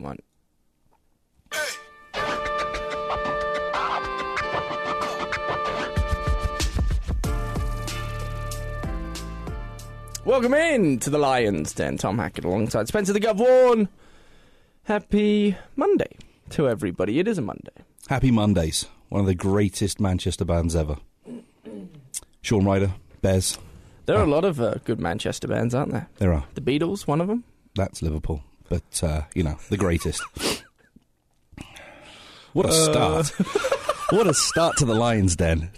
one. Welcome in to the Lions Den. Tom Hackett alongside Spencer the Gov Happy Monday to everybody. It is a Monday. Happy Mondays, one of the greatest Manchester bands ever. Shaun Ryder, Bez, There are a lot of uh, good Manchester bands, aren't there? there are. The Beatles, one of them. That's Liverpool, but uh, you know the greatest. what a start! what a start to the Lions Den.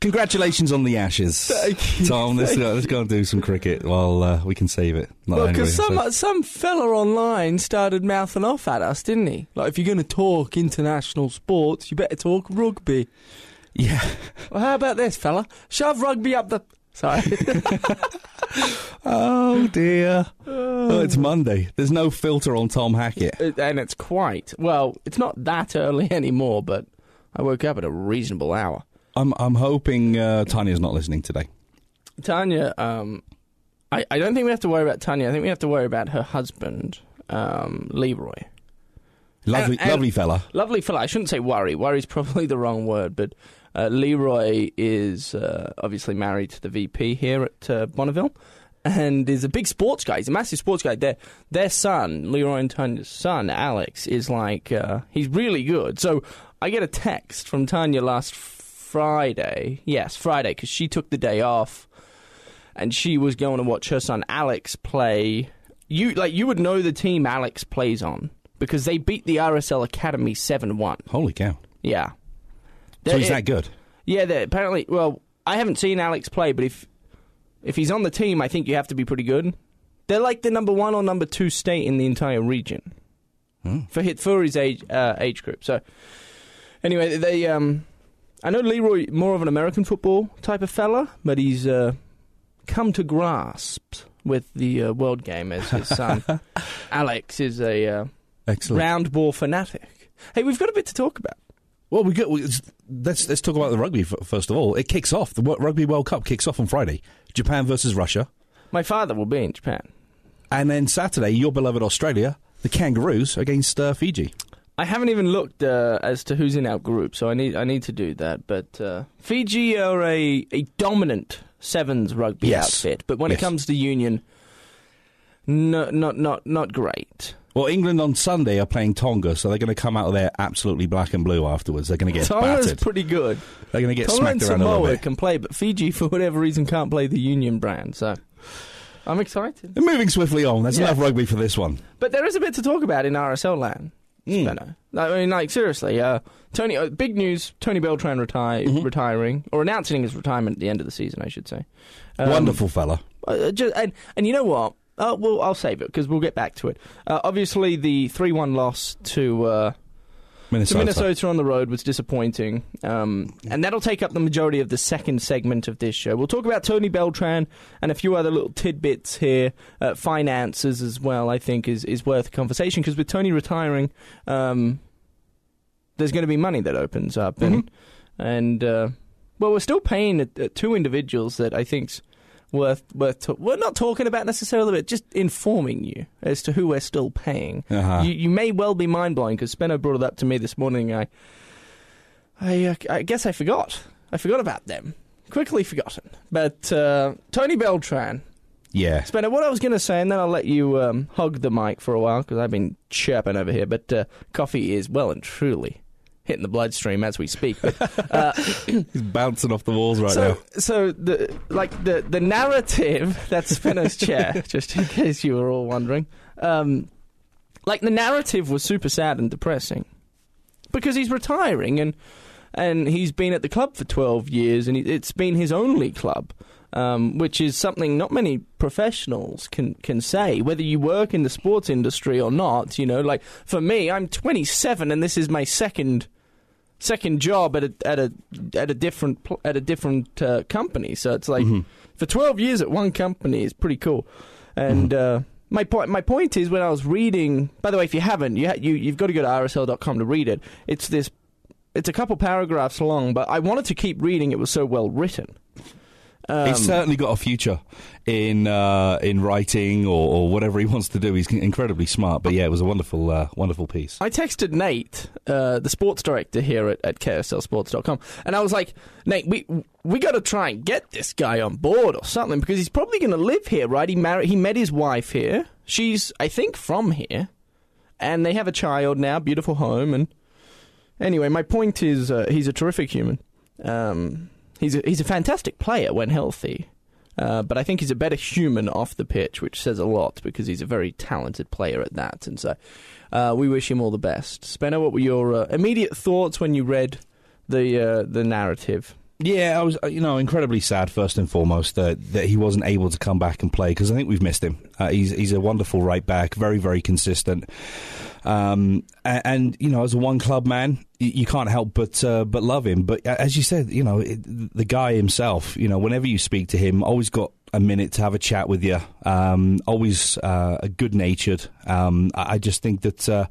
Congratulations on the Ashes, Thank you, Tom. Let's go, let's go and do some cricket while uh, we can save it. Not Well, because some so- some fella online started mouthing off at us, didn't he? Like, if you're going to talk international sports, you better talk rugby. yeah, Well, how about this, fella? Shove rugby up the. Sorry. Oh dear. Oh, it's Monday. There's no filter on Tom Hackett. And it's quite well. It's not that early anymore, but I woke up at a reasonable hour. I'm I'm hoping uh, Tanya's not listening today. Tanya, um, I, I don't think we have to worry about Tanya. I think we have to worry about her husband, um, Leroy. Lovely, And- lovely fella. Lovely fella. I shouldn't say worry. Worry's probably the wrong word, but uh, Leroy is uh, obviously married to the VP here at uh, Bonneville and is a big sports guy. He's a massive sports guy. Their, their son, Leroy and Tanya's son, Alex, is like, uh, he's really good. So I get a text from Tanya last Friday. Yes, Friday, because she took the day off and she was going to watch her son Alex play. You like you would know the team Alex plays on because they beat the RSL Academy seven one. Holy cow! Yeah. So he's They- that good. Yeah, apparently. Well, I haven't seen Alex play, but if if he's on the team, I think you have to be pretty good. They're like the number one or number two state in the entire region Hmm. for hit for his age uh, age group. So anyway, they um, I know Leroy more of an American football type of fella, but he's uh, come to grasp with the uh, world game as his son Alex is a uh, Excellent. round ball fanatic. Hey, we've got a bit to talk about. Well, we get. we- Let's let's talk about the rugby f- first of all. It kicks off. The Wo- Rugby World Cup kicks off on Friday. Japan versus Russia, My father will be in Japan. and then Saturday, your beloved Australia, the Kangaroos against uh, Fiji. I haven't even looked uh, as to who's in our group, so I need I need to do that. But uh, Fiji are a, a dominant sevens rugby Yes. outfit, but when it comes to union, no, not not not great. Well, England on Sunday are playing Tonga, so they're going to come out of there absolutely black and blue afterwards. They're going to get Tonga's battered. pretty good. They're going to get Tonga and smacked around a little Samoa bit. can play, but Fiji, for whatever reason, can't play the union brand. So I'm excited. And moving swiftly on. There's Yeah. enough rugby for this one. But there is a bit to talk about in RSL land. Mm. Benno. I mean, like seriously, uh, Tony. Uh, big news: Tony Beltran retire, Mhm. retiring or announcing his retirement at the end of the season. I should say. Um, Wonderful fella. Uh, just, and and you know what? Uh, well, I'll save it because we'll get back to it. Uh, obviously, the three-one loss to uh, to Minnesota. Minnesota on the road was disappointing, um, and that'll take up the majority of the second segment of this show. We'll talk about Tony Beltran and a few other little tidbits here. Uh, finances as well, I think, is is worth a conversation because with Tony retiring, um, there's going to be money that opens up, and and uh, well, we're still paying uh, uh, two individuals that I think's worth worth. Ta- we're not talking about necessarily, but just informing you as to who we're still paying. Uh-huh. You, you may well be mind blowing because Spenno brought it up to me this morning. I, I, uh, I guess I forgot. I forgot about them. Quickly forgotten. But uh, Tony Beltran, yeah. Spenno, what I was going to say, and then I'll let you um, hug the mic for a while because I've been chirping over here. But uh, coffee is well and truly hitting the bloodstream as we speak. But, uh, He's bouncing off the walls right so, now. so the like the the narrative that's Spinner's chair, just in case you were all wondering. Um, like the narrative was super sad and depressing because he's retiring and and he's been at the club for twelve years and it's been his only club. Um, which is something not many professionals can, can say, whether you work in the sports industry or not. You know, like for me, I'm 27 and this is my second second job at a at a at a different at a different uh, company. So it's like Mhm. for 12 years at one company is pretty cool. And uh, my point my point is when I was reading. By the way, if you haven't, you ha- you you've got to go to rsl.com to read it. It's this. It's a couple paragraphs long, but I wanted to keep reading. It was so well written. Um, He's certainly got a future in uh, in writing or, or whatever he wants to do. He's incredibly smart. But yeah, it was a wonderful uh, wonderful piece. I texted Nate, uh, the sports director here at, at KSLSports.com, and I was like, Nate, we we got to try and get this guy on board or something because he's probably going to live here, right? He married, he met his wife here. She's, I think, from here, and they have a child now, beautiful home. And anyway, my point is, uh, he's a terrific human. Um, he's a, he's a fantastic player when healthy. Uh, but I think he's a better human off the pitch, which says a lot because he's a very talented player at that. And so uh, we wish him all the best. Spenno, what were your uh, immediate thoughts when you read the uh, the narrative? Yeah, I was, uh, you know, incredibly sad first and foremost that that he wasn't able to come back and play because I think we've missed him. Uh, he's he's a wonderful right back, very very consistent. Um, and, and, you know, as a one club man, you, you can't help but uh, but love him. But as you said, you know, it, the guy himself, you know, whenever you speak to him, always got a minute to have a chat with you. Um, always uh, good natured. Um, I, just think that uh,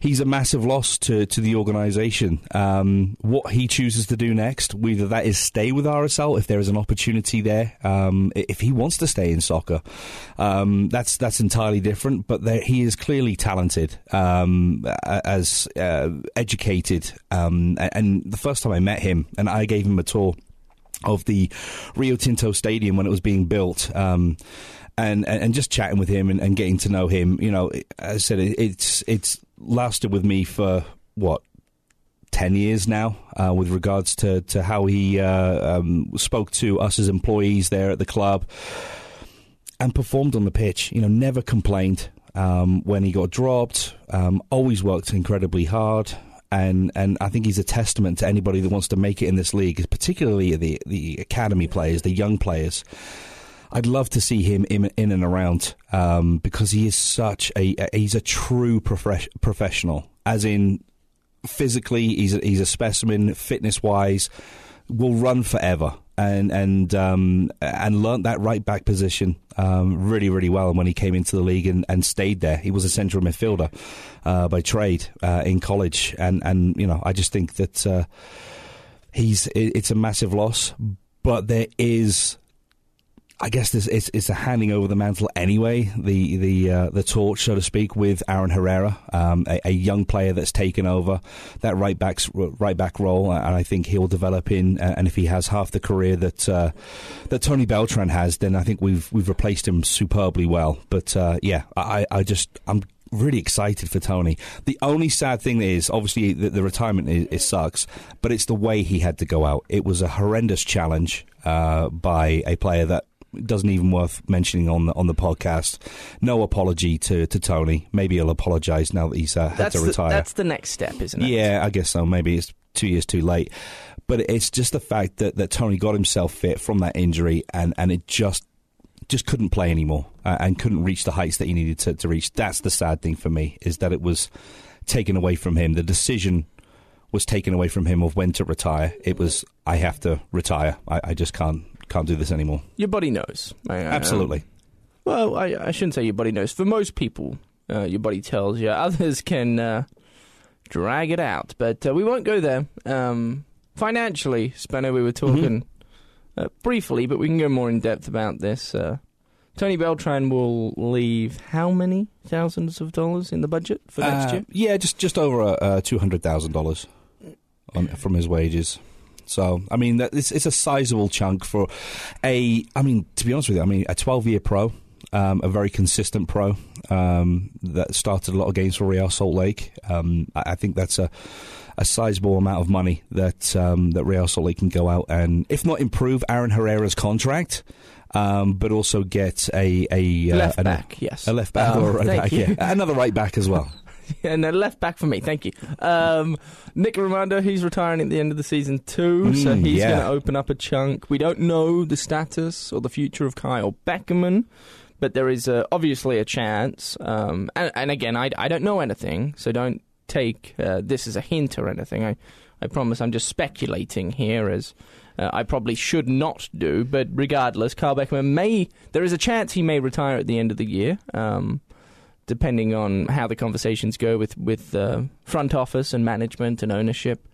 he's a massive loss to, to the organisation. Um, what he chooses to do next, whether that is stay with RSL if there is an opportunity there, um, if he wants to stay in soccer, um, that's that's entirely different. But there, he is clearly talented, um, as uh, educated. and the first time I met him, and I gave him a tour of the Rio Tinto Stadium when it was being built. Um, and, and just chatting with him and, and, getting to know him, you know, as I said, it's it's lasted with me for what ten years now, uh, with regards to to how he uh, um, spoke to us as employees there at the club and performed on the pitch. You know, never complained um, when he got dropped. Um, always worked incredibly hard and and I think he's a testament to anybody that wants to make it in this league, particularly the the academy players, the young players. I'd love to see him in, in and around um, because he is such a, a he's a true prof- professional, as in physically he's a, he's a specimen, fitness wise, will run forever and and um, and learnt that right back position um, really really well. And when he came into the league and, and stayed there, he was a central midfielder uh, by trade uh, in college. And and you know, I just think that uh, he's it's a massive loss, but there is I guess this it's, it's a handing over the mantle anyway, the the uh, the torch, so to speak, with Aaron Herrera, um, a, a, young player that's taken over that right back's right back role, and I think he'll develop in. And if he has half the career that uh, that Tony Beltran has, then I think we've we've replaced him superbly well. But uh, yeah, I, I just I'm really excited for Tony. The only sad thing is, obviously, the, the retirement is, it sucks, but it's the way he had to go out. It was a horrendous challenge uh, by a player that doesn't even worth mentioning on the on the podcast. No apology to, to Tony. Maybe he'll apologise now that he's uh, had that's to retire. The, that's the next step, isn't it? Yeah, I guess so. Maybe it's two years too late. But it's just the fact that, that Tony got himself fit from that injury, and, and it just just couldn't play anymore, uh, and couldn't reach the heights that he needed to, to reach. That's the sad thing for me is that it was taken away from him. The decision was taken away from him of when to retire. It was I have to retire. I, I just can't can't do this anymore. Your body knows. I, Absolutely. well, I, I, shouldn't say your body knows. For most people, uh, your body tells you. Others can uh, drag it out, but uh, we won't go there. Um, financially, Spenno, we were mm-hmm. talking mm-hmm. briefly, but we can go more in depth about this. Uh, Tony Beltran will leave how many thousands of dollars in the budget for next uh, year? Yeah, just just over two hundred thousand dollars from his wages. So, I mean, it's, it's a sizable chunk for a. I mean, to be honest with you, I mean, a 12 year pro, um, a very consistent pro um, that started a lot of games for Real Salt Lake. Um, I, I, think that's a, a sizable amount of money that um, that Real Salt Lake can go out and, if not improve Aaron Herrera's contract. Um, but also get a a uh, left back, yes, a left back or a right back, you. yeah, another right back as well. and a left back for me. Thank you. Um, Nick Rimando, he's retiring at the end of the season too, mm, so he's yeah. going to open up a chunk. We don't know the status or the future of Kyle Beckerman, but there is uh, obviously a chance. Um, and, and, again, I, I don't know anything, so don't take uh, this as a hint or anything. I, I promise I'm just speculating here as. Uh, I probably should not do, but regardless, Kyle Beckerman may. There is a chance he may retire at the end of the year. Um, depending on how the conversations go with with the front office and management and ownership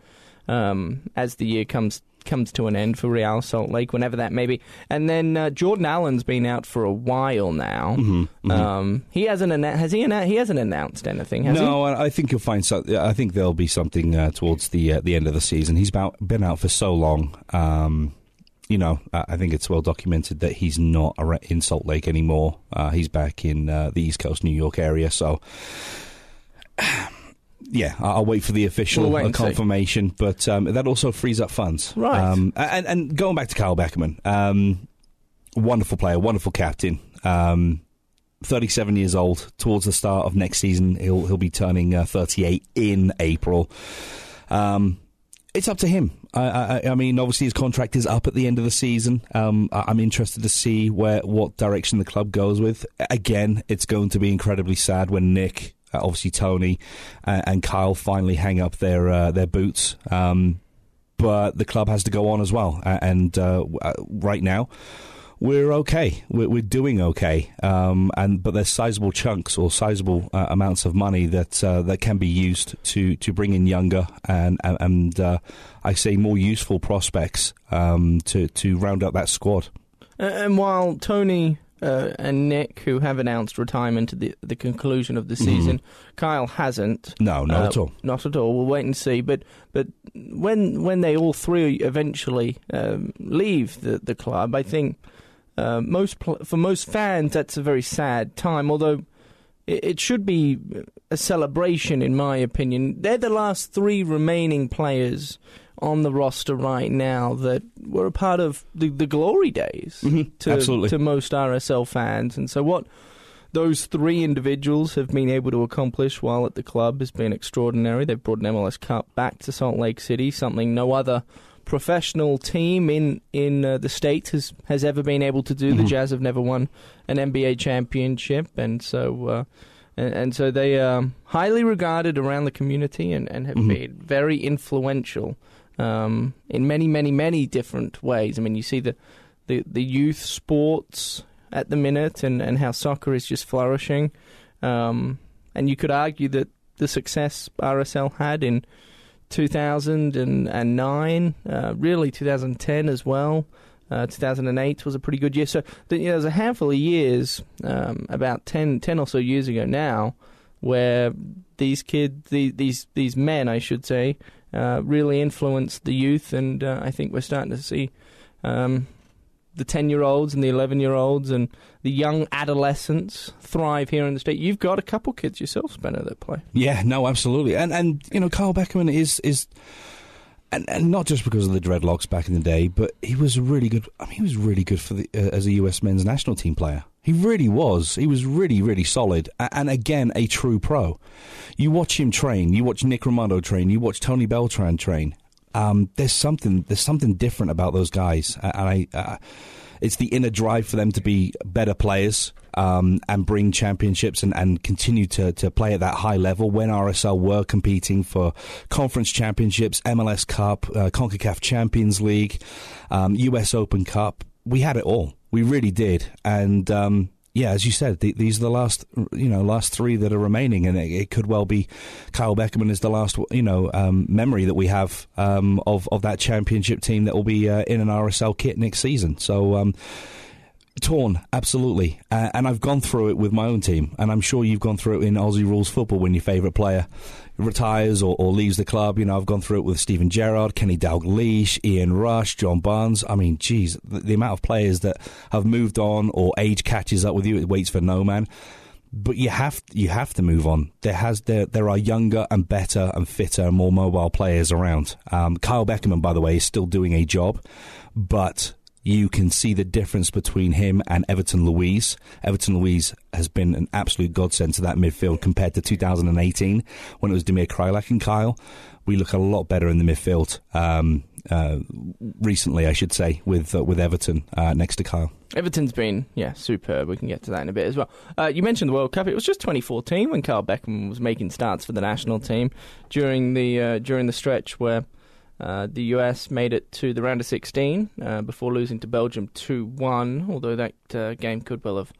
um, as the year comes comes to an end for Real Salt Lake, whenever that may be. And then uh, Jordan Allen's been out for a while now. Mm-hmm, Um, he hasn't annou- has he annou- he hasn't announced anything, has no, I I think you'll find something. I think there'll be something uh, towards the uh, the end of the season. He's about, been out for so long. Um, you know, I think it's well documented that he's not in Salt Lake anymore. Uh, he's back in uh, the East Coast New York area. So, yeah, I'll wait for the official We'll uh, see. confirmation. But um, that also frees up funds, Right. Um, and, and going back to Kyle Beckerman, um, wonderful player, wonderful captain. Um, 37 years old. Towards the start of next season, he'll he'll be turning uh, 38 in April. Um, it's up to him. I, I, I mean, obviously his contract is up at the end of the season. Um, I- I'm interested to see where what direction the club goes with. Again, it's going to be incredibly sad when Nick, uh, obviously Tony, uh, and Kyle finally hang up their uh, their boots. Um, but the club has to go on as well. And uh, uh, right now, we're okay. We're, we're doing okay. Um, and but there's sizable chunks or sizable uh, amounts of money that uh, that can be used to, to bring in younger and and, uh, I say more useful prospects um, to to round up that squad. And while Tony uh, and Nick, who have announced retirement at the the conclusion of the season, Kyle hasn't. No, not Uh, at all. Not at all. We'll wait and see. But but when when they all three eventually um, leave the the club, I think uh, most pl- for most fans that's a very sad time. Although it, it should be a celebration, in my opinion. They're the last three remaining players on the roster right now that were a part of the, the glory days Mhm, to, absolutely. to most RSL fans. And so, what those three individuals have been able to accomplish while at the club has been extraordinary. They've brought an MLS Cup back to Salt Lake City, something no other professional team in in uh, the state has has ever been able to do. The Mhm. Jazz have never won an NBA championship, and so. Uh, and, and so they are highly regarded around the community and, and have Mhm. been very influential um, in many, many, many different ways. I mean, you see the, the, the youth sports at the minute and, and how soccer is just flourishing. Um, and you could argue that the success RSL had in 2009, uh, really 2010 as well. Uh, 2008 was a pretty good year. So you know, there's a handful of years, um, about 10, 10 or so years ago now, where these kids, the, these these men, I should say, uh, really influenced the youth, and uh, I think we're starting to see um, the 10 year olds and the 11 year olds and the young adolescents thrive here in the state. You've got a couple kids yourself, Spencer, that play. Yeah, no, absolutely, and and you know, Kyle Beckerman is is, and, and not just because of the dreadlocks back in the day, but he was really good. I mean, he was really good for the uh, as a U.S. men's national team player. He really was. He was really, really solid, and again, a true pro. You watch him train. You watch Nick Rimando train. You watch Tony Beltran train. Um, there's something. There's something different about those guys, and I. Uh, it's the inner drive for them to be better players um, and bring championships and, and continue to, to play at that high level. When RSL were competing for conference championships, MLS Cup, uh, CONCACAF Champions League, um, US Open Cup, we had it all. We really did. And um, yeah, as you said, th- these are the last, you know, last three that are remaining, and it, it could well be Kyle Beckerman is the last, you know, um, memory that we have um, of of that championship team that will be uh, in an RSL kit next season. So. Um, Torn, absolutely, uh, and I've gone through it with my own team, and I'm sure you've gone through it in Aussie rules football when your favourite player retires or, or leaves the club. You know, I've gone through it with Steven Gerrard, Kenny Dalglish, Ian Rush, John Barnes. I mean, geez, the, the amount of players that have moved on or age catches up with you, it waits for no man. But you have you have to move on. There has there there are younger and better and fitter and more mobile players around. Um, Kyle Beckerman, by the way, is still doing a job, but you can see the difference between him and Everton Luiz. Everton Luiz has been an absolute godsend to that midfield compared to 2018 when it was Damir Kreilach and Kyle. We look a lot better in the midfield um, uh, recently, I should say, with uh, with Everton uh, next to Kyle. Everton's been, yeah, superb. We can get to that in a bit as well. Uh, you mentioned the World Cup. It was just 2014 when Carl Beckham was making starts for the national team during the uh, during the stretch where uh, the US made it to the round of 16 uh, before losing to Belgium 2-1. Although that uh, game could well have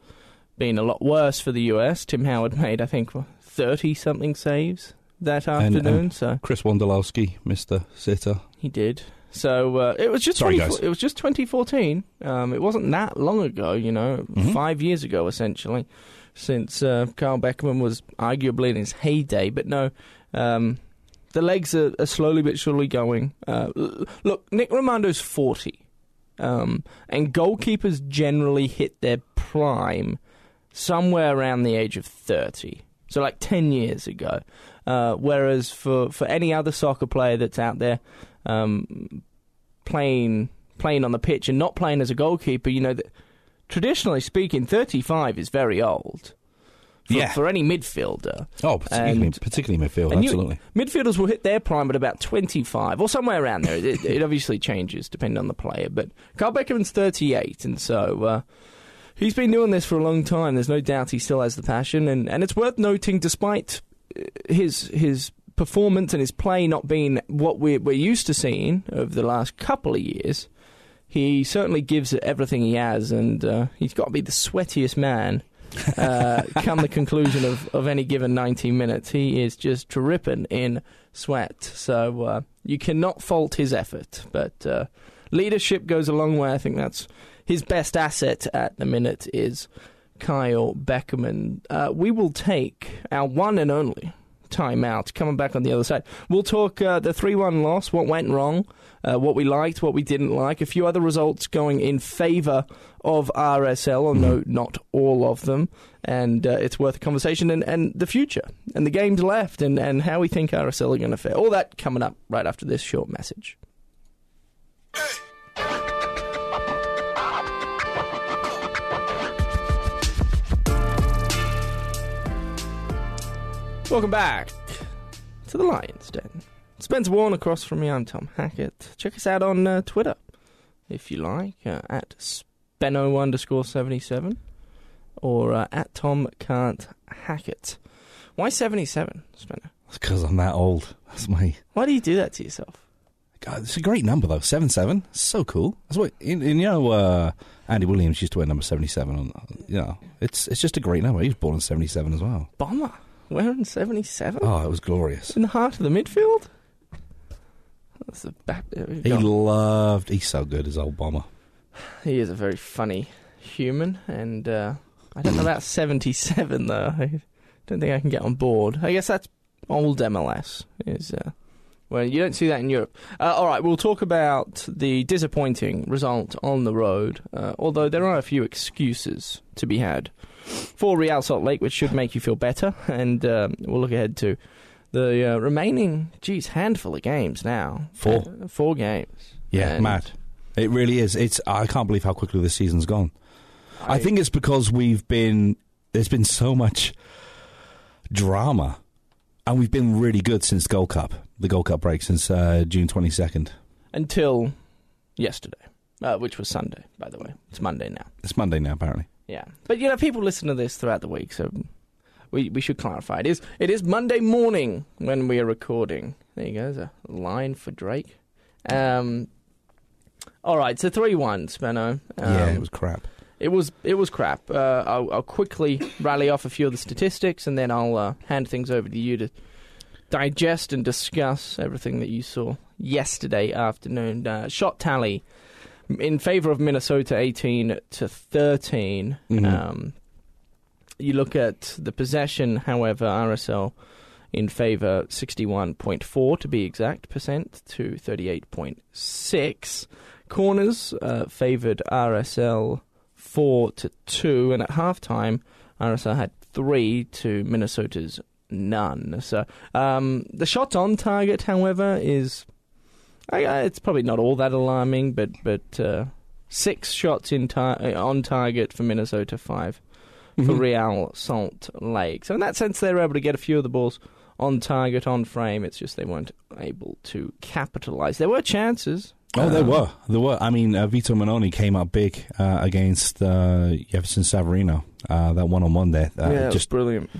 been a lot worse for the US. Tim Howard made, I think, 30 something saves that afternoon. and so Chris Wondolowski, Mr. Sitter. he did. So uh, it was just Sorry, 20, guys. it was just 2014. Um, it wasn't that long ago, you know, Mhm. five years ago essentially, since uh, Kyle Beckerman was arguably in his heyday. But no, um, the legs are, are slowly but surely going. Uh, look, Nick Rimando's 40, um, and goalkeepers generally hit their prime somewhere around the age of 30. So like 10 years ago. Uh, whereas for, for any other soccer player that's out there um, playing playing on the pitch and not playing as a goalkeeper, you know, that traditionally speaking, 35 is very old. For, Yeah. for any midfielder. Oh, particularly, And- particularly midfield, and you- absolutely. Midfielders will hit their prime at about 25 or somewhere around there. It, it obviously changes depending on the player. But Kyle Beckerman's 38, and so uh, he's been doing this for a long time. There's no doubt he still has the passion. And, and it's worth noting, despite uh, his, his performance and his play not being what we're, we're used to seeing over the last couple of years, he certainly gives it everything he has. And uh, he's got to be the sweatiest man uh, come the conclusion of, of any given 90 minutes. He is just dripping in sweat. So uh, you cannot fault his effort. But uh, leadership goes a long way. I think that's his best asset at the minute is Kyle Beckerman. Uh, we will take our one and only timeout coming back on the other side. We'll talk uh, the 3 1 loss, what went wrong, uh, what we liked, what we didn't like, a few other results going in favour of RSL, although not all of them. And uh, it's worth a conversation and, and the future and the games left and, and how we think RSL are going to fare. All that coming up right after this short message. Welcome back to the Lions Den. Spencer Warne across from me. I'm Tom Hackett. Check us out on uh, Twitter if you like uh, at Speno underscore seventy seven or uh, at Tom Can't Hackett. Why seventy seven, Speno? Because I'm that old. That's my. Why do you do that to yourself? God, it's a great number though. Seven seven. So cool. That's what. In, in, you know, uh, Andy Williams used to wear number seventy seven. On you know, it's it's just a great number. He was born in seventy seven as well. Bomber wearing seventy seven Oh, it was glorious. in the heart of the midfield. That's the back. He loved. He's so good, as old bomber. He is a very funny human, and uh, I don't know about 77 though. I don't think I can get on board. I guess that's old MLS. Is uh, well, you don't see that in Europe. Uh, all right, we'll talk about the disappointing result on the road. Uh, although there are a few excuses to be had for Real Salt Lake, which should make you feel better. And um, we'll look ahead to the uh, remaining, geez, handful of games now. Four. Uh, four games. Yeah, And mad. It really is. It's. I can't believe how quickly this season's gone. I think it's because we've been there's been so much drama, and we've been really good since Gold Cup, the Gold Cup break since uh, June twenty second. until yesterday, uh, which was Sunday, by the way. It's Monday now. It's Monday now, apparently. Yeah, but you know, people listen to this throughout the week, so we we should clarify. It is it is Monday morning when we are recording. There you go. There's a line for Drake. Um, all right, so three one, Speno. Um, yeah, it was crap. it was it was crap. Uh, I'll, I'll quickly rally off a few of the statistics, and then I'll uh, hand things over to you to digest and discuss everything that you saw yesterday afternoon. Uh, shot tally in favor of Minnesota, eighteen to 13 Mhm. Um, you look at the possession, however, RSL in point four to be exact percent to thirty-eight point six. Corners uh, favoured RSL four to two, and at halftime, RSL had three to Minnesota's none. So um, the shot on target, however, is it's probably not all that alarming, but but uh, six shots in tar- uh, on target for Minnesota, five for Mhm. Real Salt Lake. So in that sense, they were able to get a few of the balls on target, on frame. It's just they weren't able to capitalise. There were chances. Oh, there Um, were, there were. I mean, uh, Vito Mannone came up big uh, against uh, Jefferson Savarino. Uh, that one on one there, uh, yeah, just brilliant.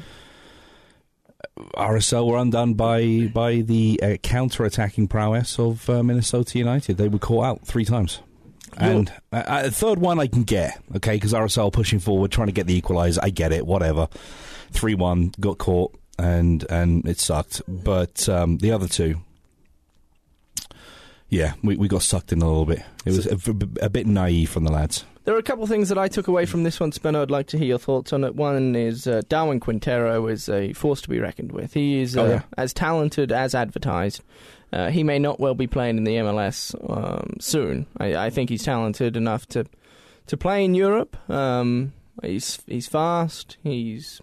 RSL were undone by by the uh, counter attacking prowess of uh, Minnesota United. They were caught out three times. And uh, uh, third one I can get, okay, because RSL pushing forward, trying to get the equaliser. I get it, whatever. 3 1, got caught, and and it sucked. But um, the other two, Yeah, we, we got sucked in a little bit. It was a, a bit naive from the lads. There are a couple of things that I took away from this one, Spenno. I'd like to hear your thoughts on it. One is uh, Darwin Quintero is a force to be reckoned with. He is uh, Oh, yeah. as talented as advertised. Uh, he may not well be playing in the MLS um, soon. I, I think he's talented enough to to play in Europe. Um, he's he's fast. He's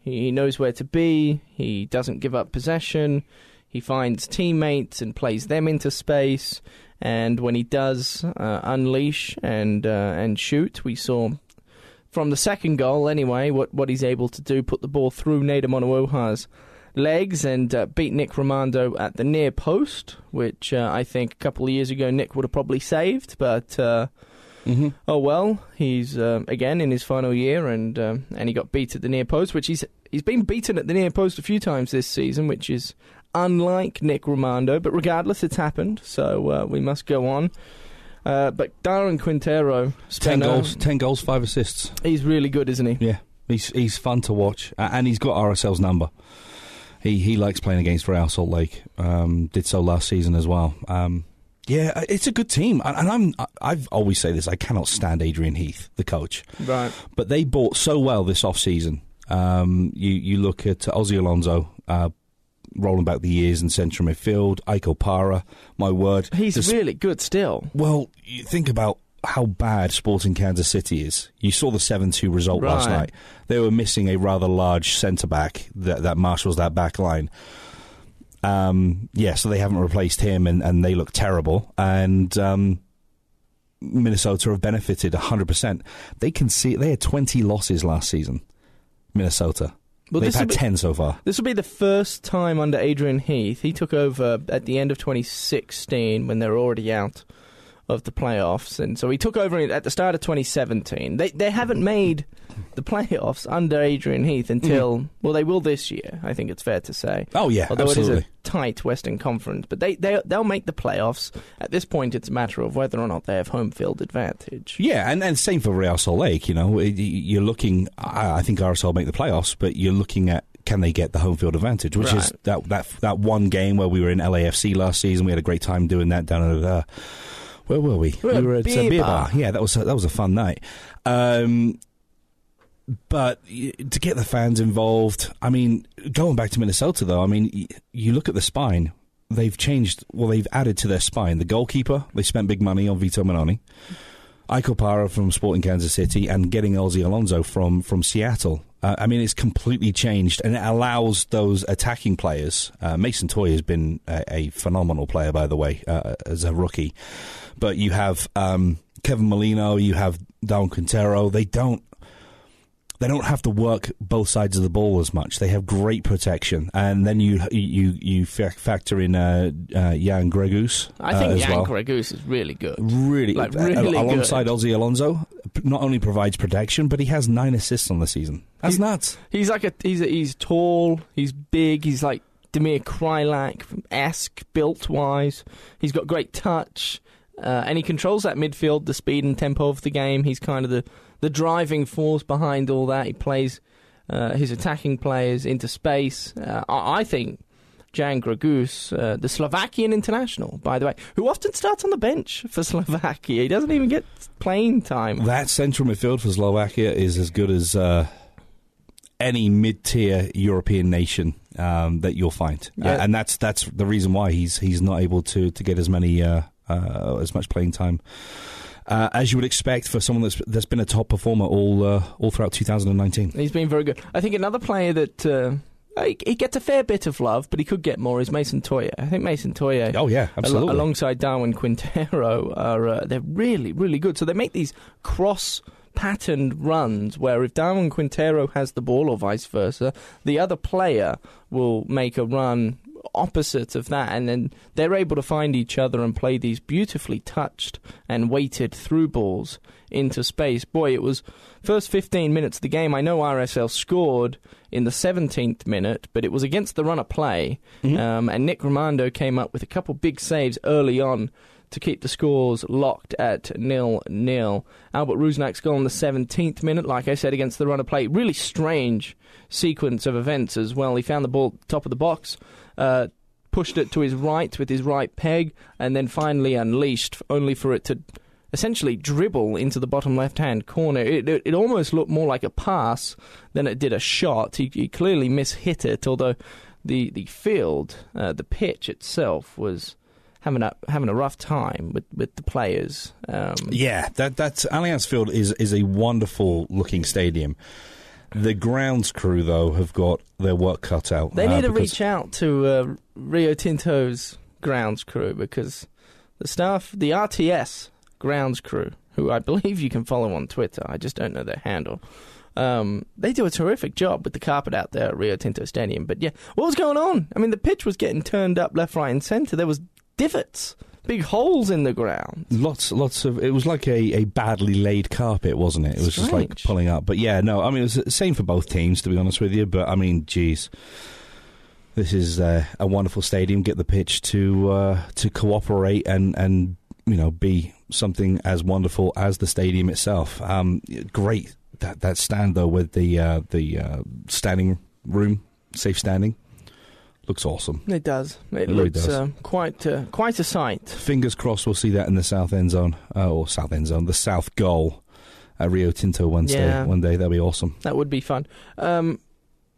he knows where to be. He doesn't give up possession. He finds teammates and plays them into space. And when he does uh, unleash and uh, and shoot, we saw from the second goal anyway what, what he's able to do: put the ball through Nedum Onuoha's legs and uh, beat Nick Rimando at the near post, which uh, I think a couple of years ago Nick would have probably saved, but. Uh, Mm-hmm. Oh well, he's um, again in his final year, and um, and he got beat at the near post, which he's he's been beaten at the near post a few times this season, which is unlike Nick Rimando. But regardless, it's happened, so uh, we must go on. Uh, but Darwin Quintero, Ten goals, ten goals, five assists. he's really good, isn't he? Yeah, he's he's fun to watch, uh, and he's got RSL's number. He he likes playing against Real Salt Lake. Um, did so last season as well. Um, yeah, uh, it's a good team, and and I'm I- I've always say this. I cannot stand Adrian Heath, the coach, Right. but they bought so well this off season. Um, you you look at Ozzie Alonso. Uh, Rolling back the years in central midfield, Ike Opara, my word. He's Des- really good still. well, you think about how bad Sporting Kansas City is. You saw the 7 2 result last night. They were missing a rather large centre back that, that marshals that back line. Um, yeah, so they haven't replaced him, and, and they look terrible. And um, Minnesota have benefited 100%. They can see they had 20 losses last season, Minnesota. Well, They've this had be- 10 so far. This will be the first time under Adrian Heath. He took over at the end of 2016 when they were already out of the playoffs, and so he took over at the start of 2017. They they haven't made the playoffs under Adrian Heath until well, they will this year. I think it's fair to say. Oh, yeah, Although absolutely. it is a tight Western Conference, but they they they'll make the playoffs. At this point, it's a matter of whether or not they have home field advantage. Yeah, and, and same for Real Salt Lake. You know, you're looking. I I think RSL make the playoffs, but you're looking at can they get the home field advantage, which is that that that one game where we were in LAFC last season. We had a great time doing that down at uh, where were we? We were at a beer bar. Yeah, that was a, that was a fun night. Um, but to get the fans involved, I mean, going back to Minnesota though, I mean, you look at the spine. They've changed. Well, they've added to their spine the goalkeeper. They spent big money on Vito Mannone. Ike Opara from Sporting Kansas City and getting Ozzie Alonso from from Seattle. Uh, I mean, it's completely changed, and it allows those attacking players. Uh, Mason Toye has been a, a phenomenal player, by the way, uh, as a rookie. But you have um, Kevin Molino, you have Don Quintero. They don't they don't have to work both sides of the ball as much. They have great protection, and then you you you factor in uh, uh, Jan Gregus. I uh, think as Jan well Gregus is really good. really, Like, uh, really alongside good. Ozzie Alonso, not only provides protection, but he has nine assists on the season. That's He- nuts. He's like a he's a, he's tall, he's big, he's like Damir Kreilach esque built wise. He's got great touch, uh, and he controls that midfield, the speed and tempo of the game. He's kind of the the driving force behind all that. He plays uh, his attacking players into space. Uh, I, think. Jan Gregus, uh, the Slovakian international, by the way, who often starts on the bench for Slovakia. He doesn't even get playing time. That central midfield for Slovakia is as good as uh, any mid-tier European nation um, that you'll find, Yeah. uh, and that's that's the reason why he's he's not able to to get as many uh, uh, as much playing time. Uh, as you would expect for someone that's that's been a top performer all uh, all throughout 2019. He's been very good. I think another player that uh, he, he gets a fair bit of love, but he could get more is Mason Toye. I think Mason Toye, Oh yeah, al- absolutely. alongside Darwin Quintero, are uh, they're really really good. So they make these cross patterned runs where if Darwin Quintero has the ball or vice versa, the other player will make a run opposite of that and then they're able to find each other and play these beautifully touched and weighted through balls into space. Boy, it was first 15 minutes of the game. I know RSL scored in the 17th minute, but it was against the run of play. Mhm. Um, and Nick Rimando came up with a couple big saves early on to keep the scores locked at nil nil. Albert Rusnak's goal in the 17th minute, like I said, against the run of play. Really strange sequence of events as well. He found the ball top of the box. Uh, pushed it to his right with his right peg, and then finally unleashed, only for it to essentially dribble into the bottom left hand corner. It, it, it, almost looked more like a pass than it did a shot. He, he clearly mishit it, although the, the field, uh, the pitch itself, was having a having a rough time with, with the players. Um, yeah, that that's Allianz Field is is a wonderful looking stadium. The grounds crew, though, have got their work cut out. They uh, need to reach out to uh, Rio Tinto's grounds crew because the staff, the RTS grounds crew, who I believe you can follow on Twitter, I just don't know their handle. Um, they do a terrific job with the carpet out there at Rio Tinto Stadium. But yeah, what was going on? I mean, the pitch was getting turned up left, right, and centre. There was divots, big holes in the ground. Lots, lots of. It was like a, a badly laid carpet, wasn't it? It was Strange. just like pulling up. But yeah, no, I mean, it was the same for both teams, to be honest with you. But I mean, geez. This is uh, a wonderful stadium. Get the pitch to uh, to cooperate and, and you know be something as wonderful as the stadium itself. Um, great that that stand though with the uh, the uh, standing room, safe standing looks awesome. It does. It, it looks does. Uh, quite uh, quite a sight. Fingers crossed, we'll see that in the south end zone uh, or south end zone, the south goal at Rio Tinto Wednesday. Yeah. One day that'd be awesome. That would be fun. Um,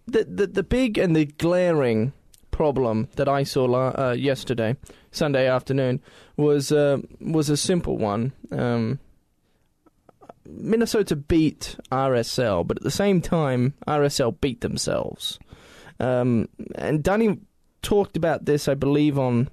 the, the the big and the glaring problem that I saw uh, yesterday, Sunday afternoon, was uh, was a simple one. Um, Minnesota beat RSL, but at the same time, RSL beat themselves. Um, and Danny talked about this, I believe, on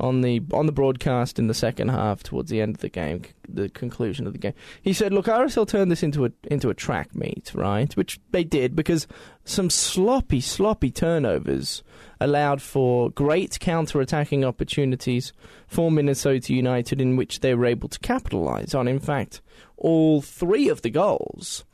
on the on the broadcast in the second half towards the end of the game, the conclusion of the game. He said, "Look, RSL turned this into a into a track meet, right? Which they did because some sloppy, sloppy turnovers allowed for great counter-attacking opportunities for Minnesota United, in which they were able to capitalize on. In fact, all three of the goals."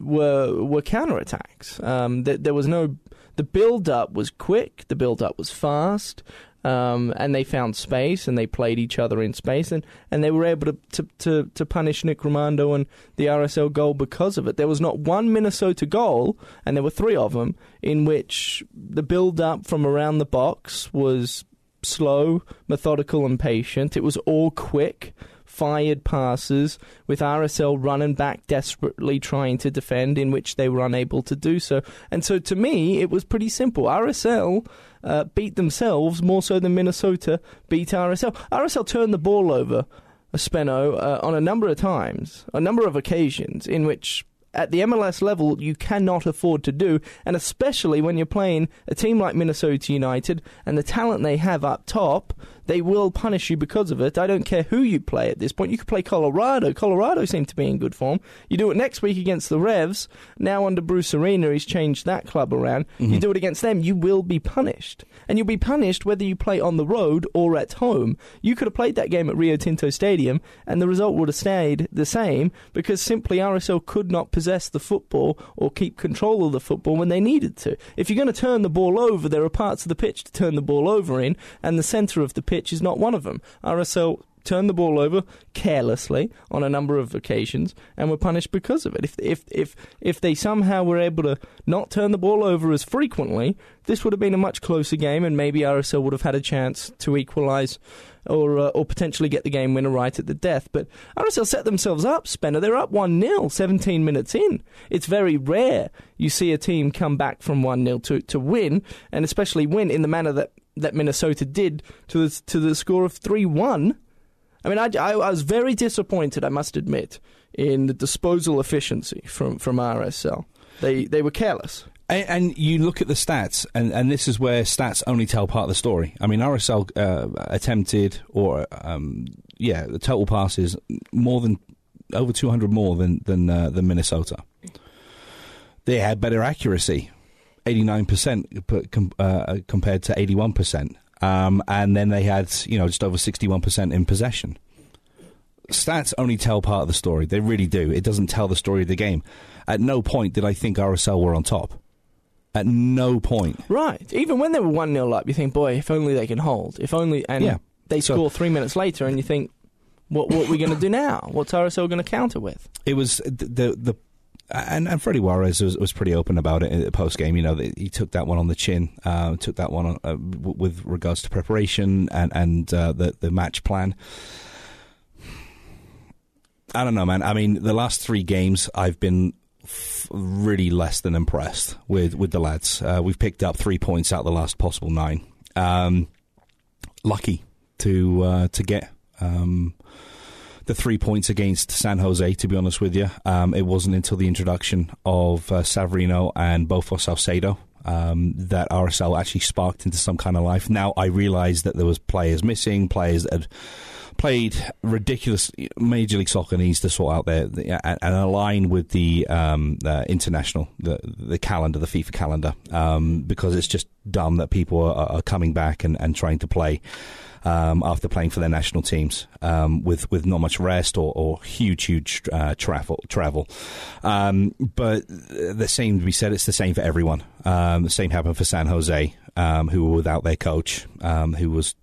were were counterattacks. Um, th- there was no the build up was quick, the build up was fast, um, and they found space and they played each other in space and, and they were able to, to, to, to, punish Nick Rimando and the RSL goal because of it. There was not one Minnesota goal, and there were three of them, in which the build up from around the box was slow, methodical, and patient. It was all quick fired passes with RSL running back desperately trying to defend, in which they were unable to do so. And so to me, it was pretty simple. RSL uh, beat themselves more so than Minnesota beat RSL. RSL turned the ball over. A Spenno uh, on a number of times, a number of occasions in which at the MLS level you cannot afford to do, and especially when you're playing a team like Minnesota United and the talent they have up top, they will punish you because of it. I don't care who you play at this point. You could play Colorado. Colorado seem to be in good form. You do it next week against the Revs. Now under Bruce Arena, he's changed that club around. Mm-hmm. You do it against them, you will be punished. And you'll be punished whether you play on the road or at home. You could have played that game at Rio Tinto Stadium, and the result would have stayed the same because simply RSL could not possess the football or keep control of the football when they needed to. If you're going to turn the ball over, there are parts of the pitch to turn the ball over in, and the centre of the pitch pitch is not one of them. RSL turned the ball over carelessly on a number of occasions and were punished because of it. If if if if they somehow were able to not turn the ball over as frequently, this would have been a much closer game, and maybe RSL would have had a chance to equalise or uh, or potentially get the game winner right at the death. But RSL set themselves up, Spenno. They're up 1 0, 17 minutes in. It's very rare you see a team come back from 1 0 to, to win, and especially win in the manner that, that Minnesota did to the, to the score of 3 1. I mean, I, I, was very disappointed, I must admit, in the disposal efficiency from, from RSL. They, they were careless. And, and, you look at the stats, and, and this is where stats only tell part of the story. I mean, RSL uh, attempted, or um, yeah, the total passes more than over 200 more than than uh, than Minnesota. They had better accuracy, 89% uh, compared to 81%, um, and then they had you know just over 61% in possession. Stats only tell part of the story. They really do. It doesn't tell the story of the game. At no point did I think RSL were on top. At no point. Right. Even when they were 1 0 up, you think, boy, if only they can hold. If only. And yeah. they so, score three minutes later, and you think, what, what are we going to do now? What's RSL going to counter with? It was the, the and and Freddy Juarez was, was pretty open about it post game. You know, he took that one on the chin, uh, took that one on, uh, with regards to preparation and and uh, the the match plan. I don't know, man. I mean, the last three games, I've been f- really less than impressed with with the lads. Uh, we've picked up three points out of the last possible nine. Um, lucky to uh, to get. Um, the three points against San Jose, to be honest with you. Um, it wasn't until the introduction of uh, Savarino and Bofo Saucedo um, that RSL actually sparked into some kind of life. Now I realise that there was players missing, players that had played ridiculous Major League Soccer needs to sort out their and, and align with the um, uh, international the the calendar, the FIFA calendar, um, because it's just dumb that people are, are coming back and, and trying to play um, after playing for their national teams um, with with not much rest or, or huge huge uh, travel travel. Um, but the same to be said, it's the same for everyone. Um, the same happened for San Jose, um, who were without their coach, um, who was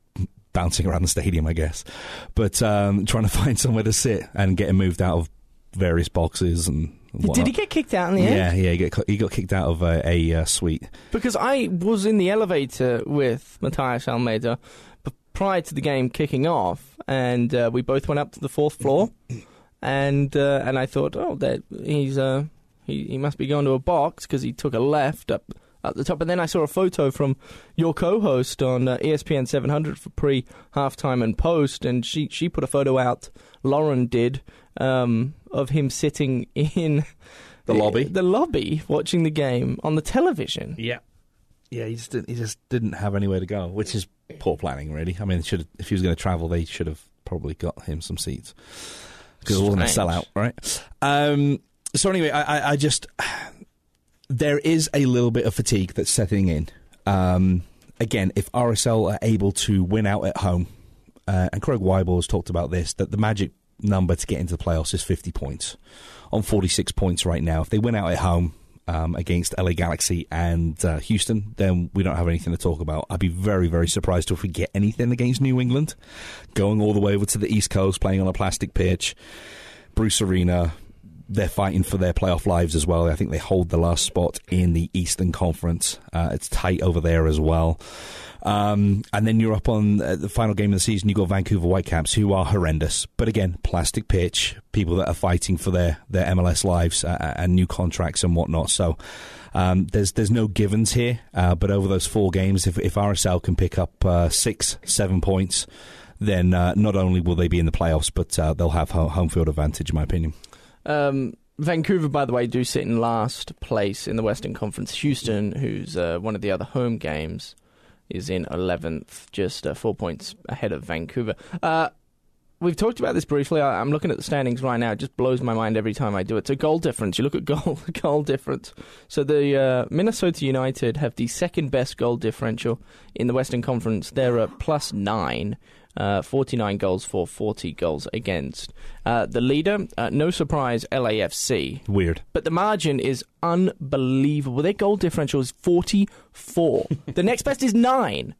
bouncing around the stadium, I guess, but trying to find somewhere to sit and getting moved out of various boxes and Whatnot. Did he get kicked out in the end? Yeah, yeah, he got, he got kicked out of a, a uh, suite. Because I was in the elevator with Matías Almeyda prior to the game kicking off, and uh, we both went up to the fourth floor, and uh, and I thought, oh, that he's uh, he he must be going to a box because he took a left up at the top, and then I saw a photo from your co-host on uh, ESPN 700 for pre halftime and post, and she she put a photo out. Lauren did um, of him sitting in the lobby, the lobby, watching the game on the television. Yeah, yeah, he just didn't, he just didn't have anywhere to go, which is poor planning, really. I mean, should if he was going to travel, they should have probably got him some seats because it wasn't a sellout, right? Um, so anyway, I, I, just there is a little bit of fatigue that's setting in. Um, again, if RSL are able to win out at home, uh, and Craig Waibel has talked about this, that the magic number to get into the playoffs is 50 points. On 46 points right now. If they win out at home, um, against LA Galaxy and uh, Houston, then we don't have anything to talk about. I'd be very, very surprised if we get anything against New England. Going all the way over to the East Coast, playing on a plastic pitch, Bruce Arena. They're fighting for their playoff lives as well. I think they hold the last spot in the Eastern Conference. Uh, it's tight over there as well. Um, and then you're up on uh, the final game of the season. You got Vancouver Whitecaps, who are horrendous, but again, plastic pitch. People that are fighting for their their MLS lives uh, uh, and new contracts and whatnot. So. Um, there's there's no givens here, uh, but over those four games, if, if RSL can pick up six, seven points, then not only will they be in the playoffs, but they'll have home field advantage, in my opinion. Um, Vancouver, by the way, do sit in last place in the Western Conference. Houston, who's one of the other home games, is in 11th, just uh, four points ahead of Vancouver. Uh, we've talked about this briefly. I, am looking at the standings right now. It just blows my mind every time I do it. So goal difference. You look at goal goal difference. So the uh, Minnesota United have the second best goal differential in the Western Conference. They're at plus nine. Uh, 49 goals for, 40 goals against. Uh, the leader, uh, no surprise, LAFC. Weird. But the margin is unbelievable. Their goal differential is 44. the next best is 9.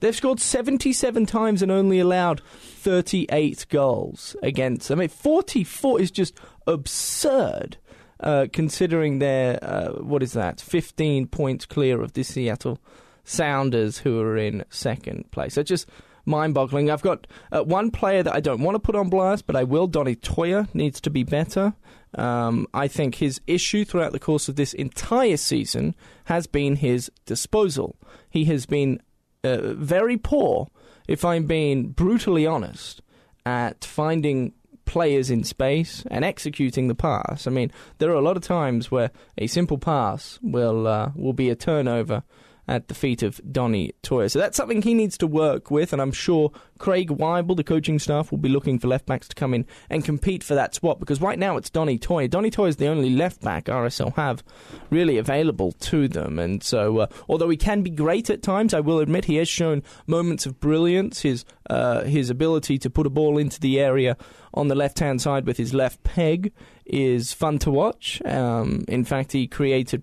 They've scored 77 times and only allowed 38 goals against. I mean, 44 is just absurd. Uh, considering they're, uh, what is that, 15 points clear of the Seattle Sounders, who are in second place. So just mind boggling. I've got uh, one player that I don't want to put on blast, but I will. Donny Toia needs to be better. Um, I think his issue throughout the course of this entire season has been his disposal. He has been uh, very poor, if I'm being brutally honest, at finding players in space and executing the pass. I mean, there are a lot of times where a simple pass will uh, will be a turnover at the feet of Donny Toia. So that's something he needs to work with, and I'm sure Craig Waibel, the coaching staff, will be looking for left backs to come in and compete for that spot because right now it's Donny Toia. Donny Toia is the only left back RSL have really available to them, and so uh, although he can be great at times, I will admit he has shown moments of brilliance. His uh, his ability to put a ball into the area on the left hand side with his left peg is fun to watch. Um, in fact, he created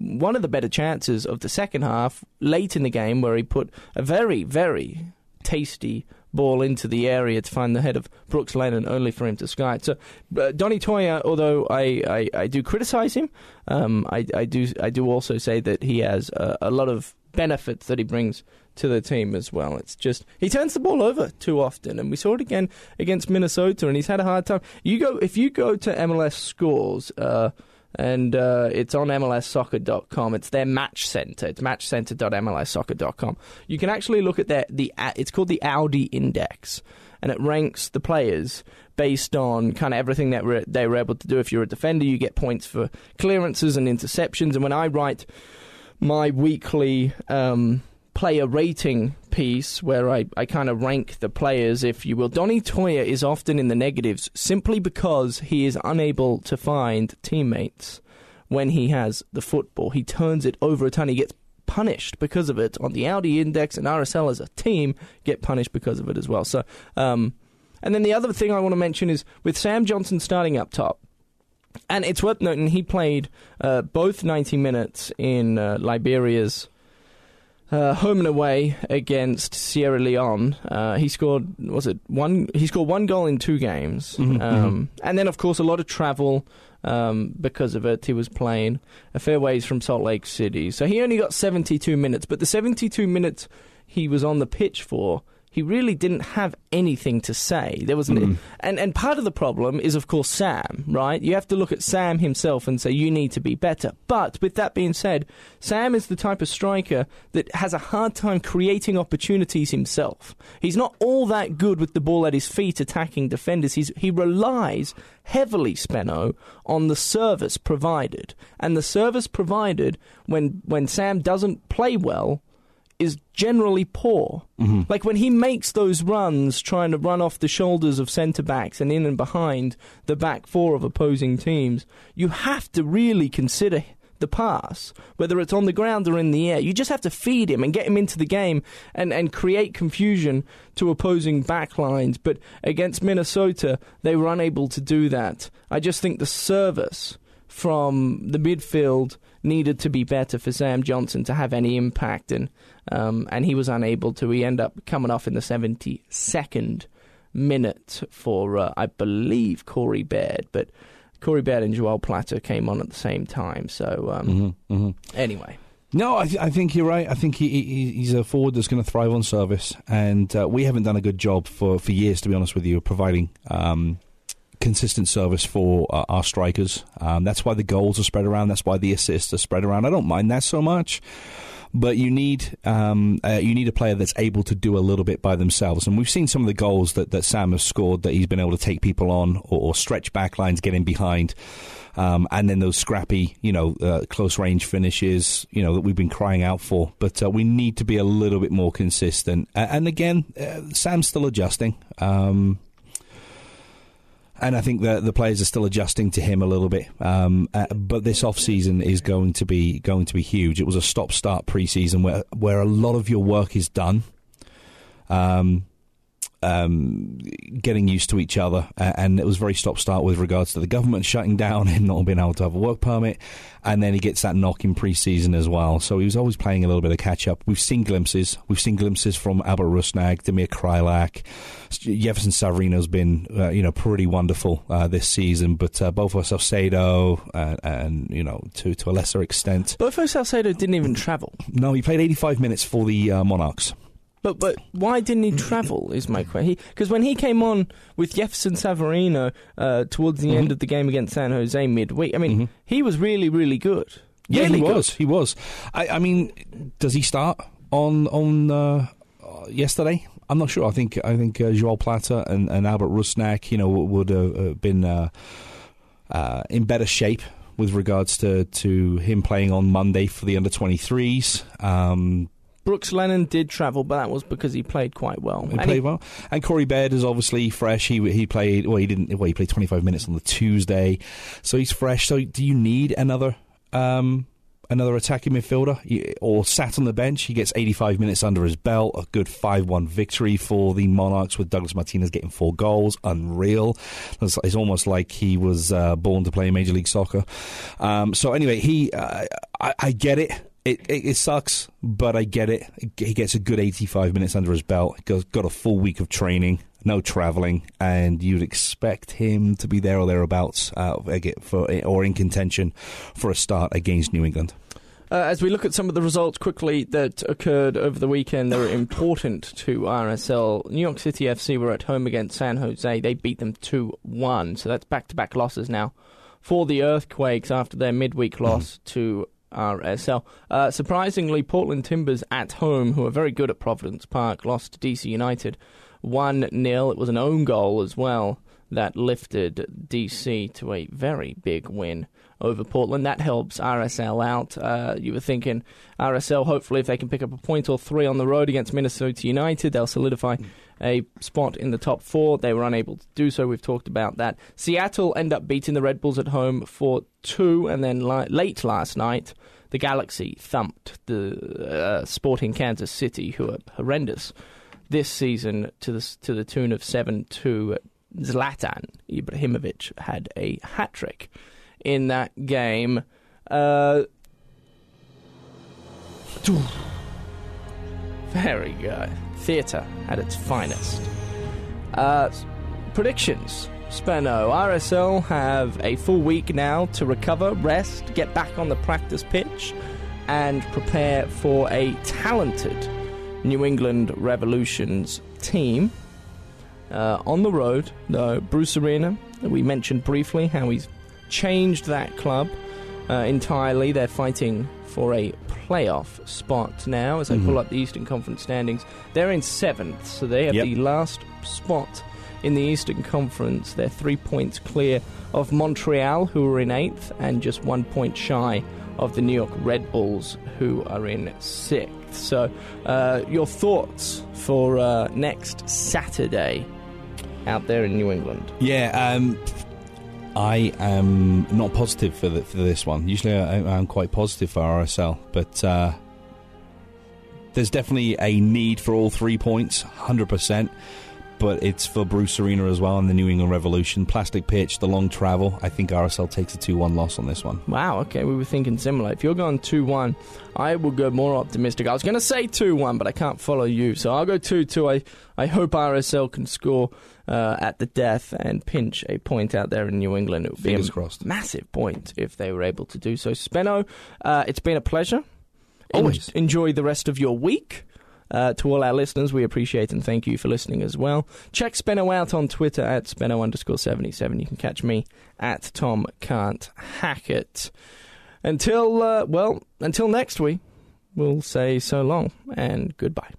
one of the better chances of the second half late in the game where he put a very, very tasty ball into the area to find the head of Brooks Lennon, only for him to sky it. So, uh, Donny Toia, although I, I, I do criticise him, um, I, I do I do also say that he has a, a lot of benefits that he brings to the team as well. It's just he turns the ball over too often, and we saw it again against Minnesota, and he's had a hard time. You go if you go to MLS scores. Uh, and uh, it's on MLSsoccer.com. It's their match center. It's matchcenter.mlssoccer.com. You can actually look at their the it's called the Audi Index, and it ranks the players based on kind of everything that re- they were able to do. If you're a defender, you get points for clearances and interceptions. And when I write my weekly um, player rating piece where I, I kind of rank the players, if you will. Donny Toia is often in the negatives simply because he is unable to find teammates when he has the football. He turns it over a ton. He gets punished because of it on the Audi Index, and RSL as a team get punished because of it as well. So, um, and then the other thing I want to mention is with Sam Johnson starting up top. And it's worth noting he played uh, both 90 minutes in uh, Liberia's uh, home and away against Sierra Leone. Uh, he scored was it one? He scored one goal in two games, Mhm, um, and then of course a lot of travel um, because of it. He was playing a fair ways from Salt Lake City, so he only got 72 minutes. But the 72 minutes he was on the pitch for. He really didn't have anything to say. There was, an, Mm. and and part of the problem is, of course, Sam. Right? You have to look at Sam himself and say you need to be better. But with that being said, Sam is the type of striker that has a hard time creating opportunities himself. He's not all that good with the ball at his feet attacking defenders. He's, he relies heavily, Spenno, on the service provided. And the service provided when, when Sam doesn't play well is generally poor. Mhm. Like when he makes those runs, trying to run off the shoulders of centre backs and in and behind the back four of opposing teams, you have to really consider the pass, whether it's on the ground or in the air. You just have to feed him and get him into the game and, and create confusion to opposing backlines. But against Minnesota, they were unable to do that. I just think the service from the midfield needed to be better for Sam Johnson to have any impact, and um, and he was unable to. He ended up coming off in the 72nd minute for, uh, I believe, Corey Baird, but Corey Baird and Joao Plata came on at the same time. So um, Mhm, mhm. anyway, No, I, th- I think you're right. I think he, he, he's a forward that's going to thrive on service, and uh, we haven't done a good job for, for years, to be honest with you, of providing um, consistent service for uh, our strikers. Um, that's why the goals are spread around. That's why the assists are spread around. I don't mind that so much, but you need um, uh, you need a player that's able to do a little bit by themselves. And we've seen some of the goals that, that Sam has scored that he's been able to take people on or, or stretch back lines, get in behind. Um, and then those scrappy, you know, uh, close range finishes, you know, that we've been crying out for. But uh, we need to be a little bit more consistent. And again, uh, Sam's still adjusting. Um, and I think the the players are still adjusting to him a little bit. Um, uh, but this off season is going to be going to be huge. It was a stop start preseason where where a lot of your work is done. Um, um, getting used to each other, and it was very stop start with regards to the government shutting down and not being able to have a work permit. And then he gets that knock in pre-season as well. So he was always playing a little bit of catch up. We've seen glimpses. We've seen glimpses from Albert Rusnak, Damir Kreilach, Jefferson Savarino's been uh, you know pretty wonderful uh, this season, but uh, Bofo Saucedo uh, and you know to to a lesser extent. Bofo Saucedo didn't even travel. No, he played 85 minutes for the uh, Monarchs. But but why didn't he travel? Is my question. Because when he came on with Jefferson Savarino uh, towards the end Mhm. of the game against San Jose midweek, I mean, Mhm. he was really really good. Yeah, Really he good. was. He was. I, I mean, does he start on on uh, uh, yesterday? I'm not sure. I think I think uh, Joao Plata and, and Albert Rusnak, you know, would have uh, been uh, uh, in better shape with regards to, to him playing on Monday for the under 23s. Um, Brooks Lennon did travel, but that was because he played quite well. he And played well, and Corey Baird is obviously fresh. He he played well. He didn't. Well, he played 25 minutes on the Tuesday, so he's fresh. So, do you need another um, another attacking midfielder or sat on the bench? He gets 85 minutes under his belt. A good 5-1 victory for the Monarchs with Douglas Martinez getting four goals. Unreal. It's, it's almost like he was uh, born to play Major League Soccer. Um, so anyway, he uh, I, I get it. It, it, it sucks, but I get it. He gets a good 85 minutes under his belt. Got, got a full week of training, no travelling, and you'd expect him to be there or thereabouts uh, for, or in contention for a start against New England. Uh, as we look at some of the results quickly that occurred over the weekend, they were important to RSL. New York City FC were at home against San Jose. They beat them 2 1. So that's back to back losses now for the Earthquakes after their midweek loss to RSL. Uh, surprisingly, Portland Timbers at home, who are very good at Providence Park, lost to DC United 1 0. It was an own goal as well that lifted DC to a very big win over Portland. That helps RSL out. Uh, you were thinking RSL, hopefully, if they can pick up a point or three on the road against Minnesota United, they'll solidify a spot in the top four. They were unable to do so. We've talked about that. Seattle end up beating the Red Bulls at home for two, and then li- late last night, the Galaxy thumped the uh, Sporting Kansas City, who are horrendous this season, to the to the tune of seven two. Zlatan Ibrahimovic had a hat trick in that game. Uh, very good. Theatre at its finest. Uh, predictions. Spenno, RSL have a full week now to recover, rest, get back on the practice pitch, and prepare for a talented New England Revolutions team. Uh, on the road, though, Bruce Arena, we mentioned briefly how he's changed that club uh, entirely. They're fighting for a playoff spot now as I mm-hmm. pull up the Eastern Conference standings. They're in seventh, so they have yep. the last spot in the Eastern Conference. They're three points clear of Montreal, who are in eighth, and just one point shy of the New York Red Bulls, who are in sixth. So, uh, your thoughts for uh, next Saturday out there in New England? Yeah, um, I am not positive for, the, for this one. Usually I, am quite positive for RSL, but uh, there's definitely a need for all three points, 100% but it's for Bruce Arena as well and the New England Revolution. Plastic pitch, the long travel. I think RSL takes a 2 1 loss on this one. Wow, okay, we were thinking similar. If you're going 2 1, I will go more optimistic. I was going to say 2 1, but I can't follow you, so I'll go 2 2. I, I hope RSL can score uh, at the death and pinch a point out there in New England. It would be a crossed. massive point if they were able to do so. Spenno, uh, it's been a pleasure. Always. enjoy the rest of your week. Uh, to all our listeners, we appreciate and thank you for listening as well. Check Spenno out on Twitter at Spenno underscore 77. You can catch me at Tom Can't Hack It. Until, uh, well, until next week, we'll say so long and goodbye.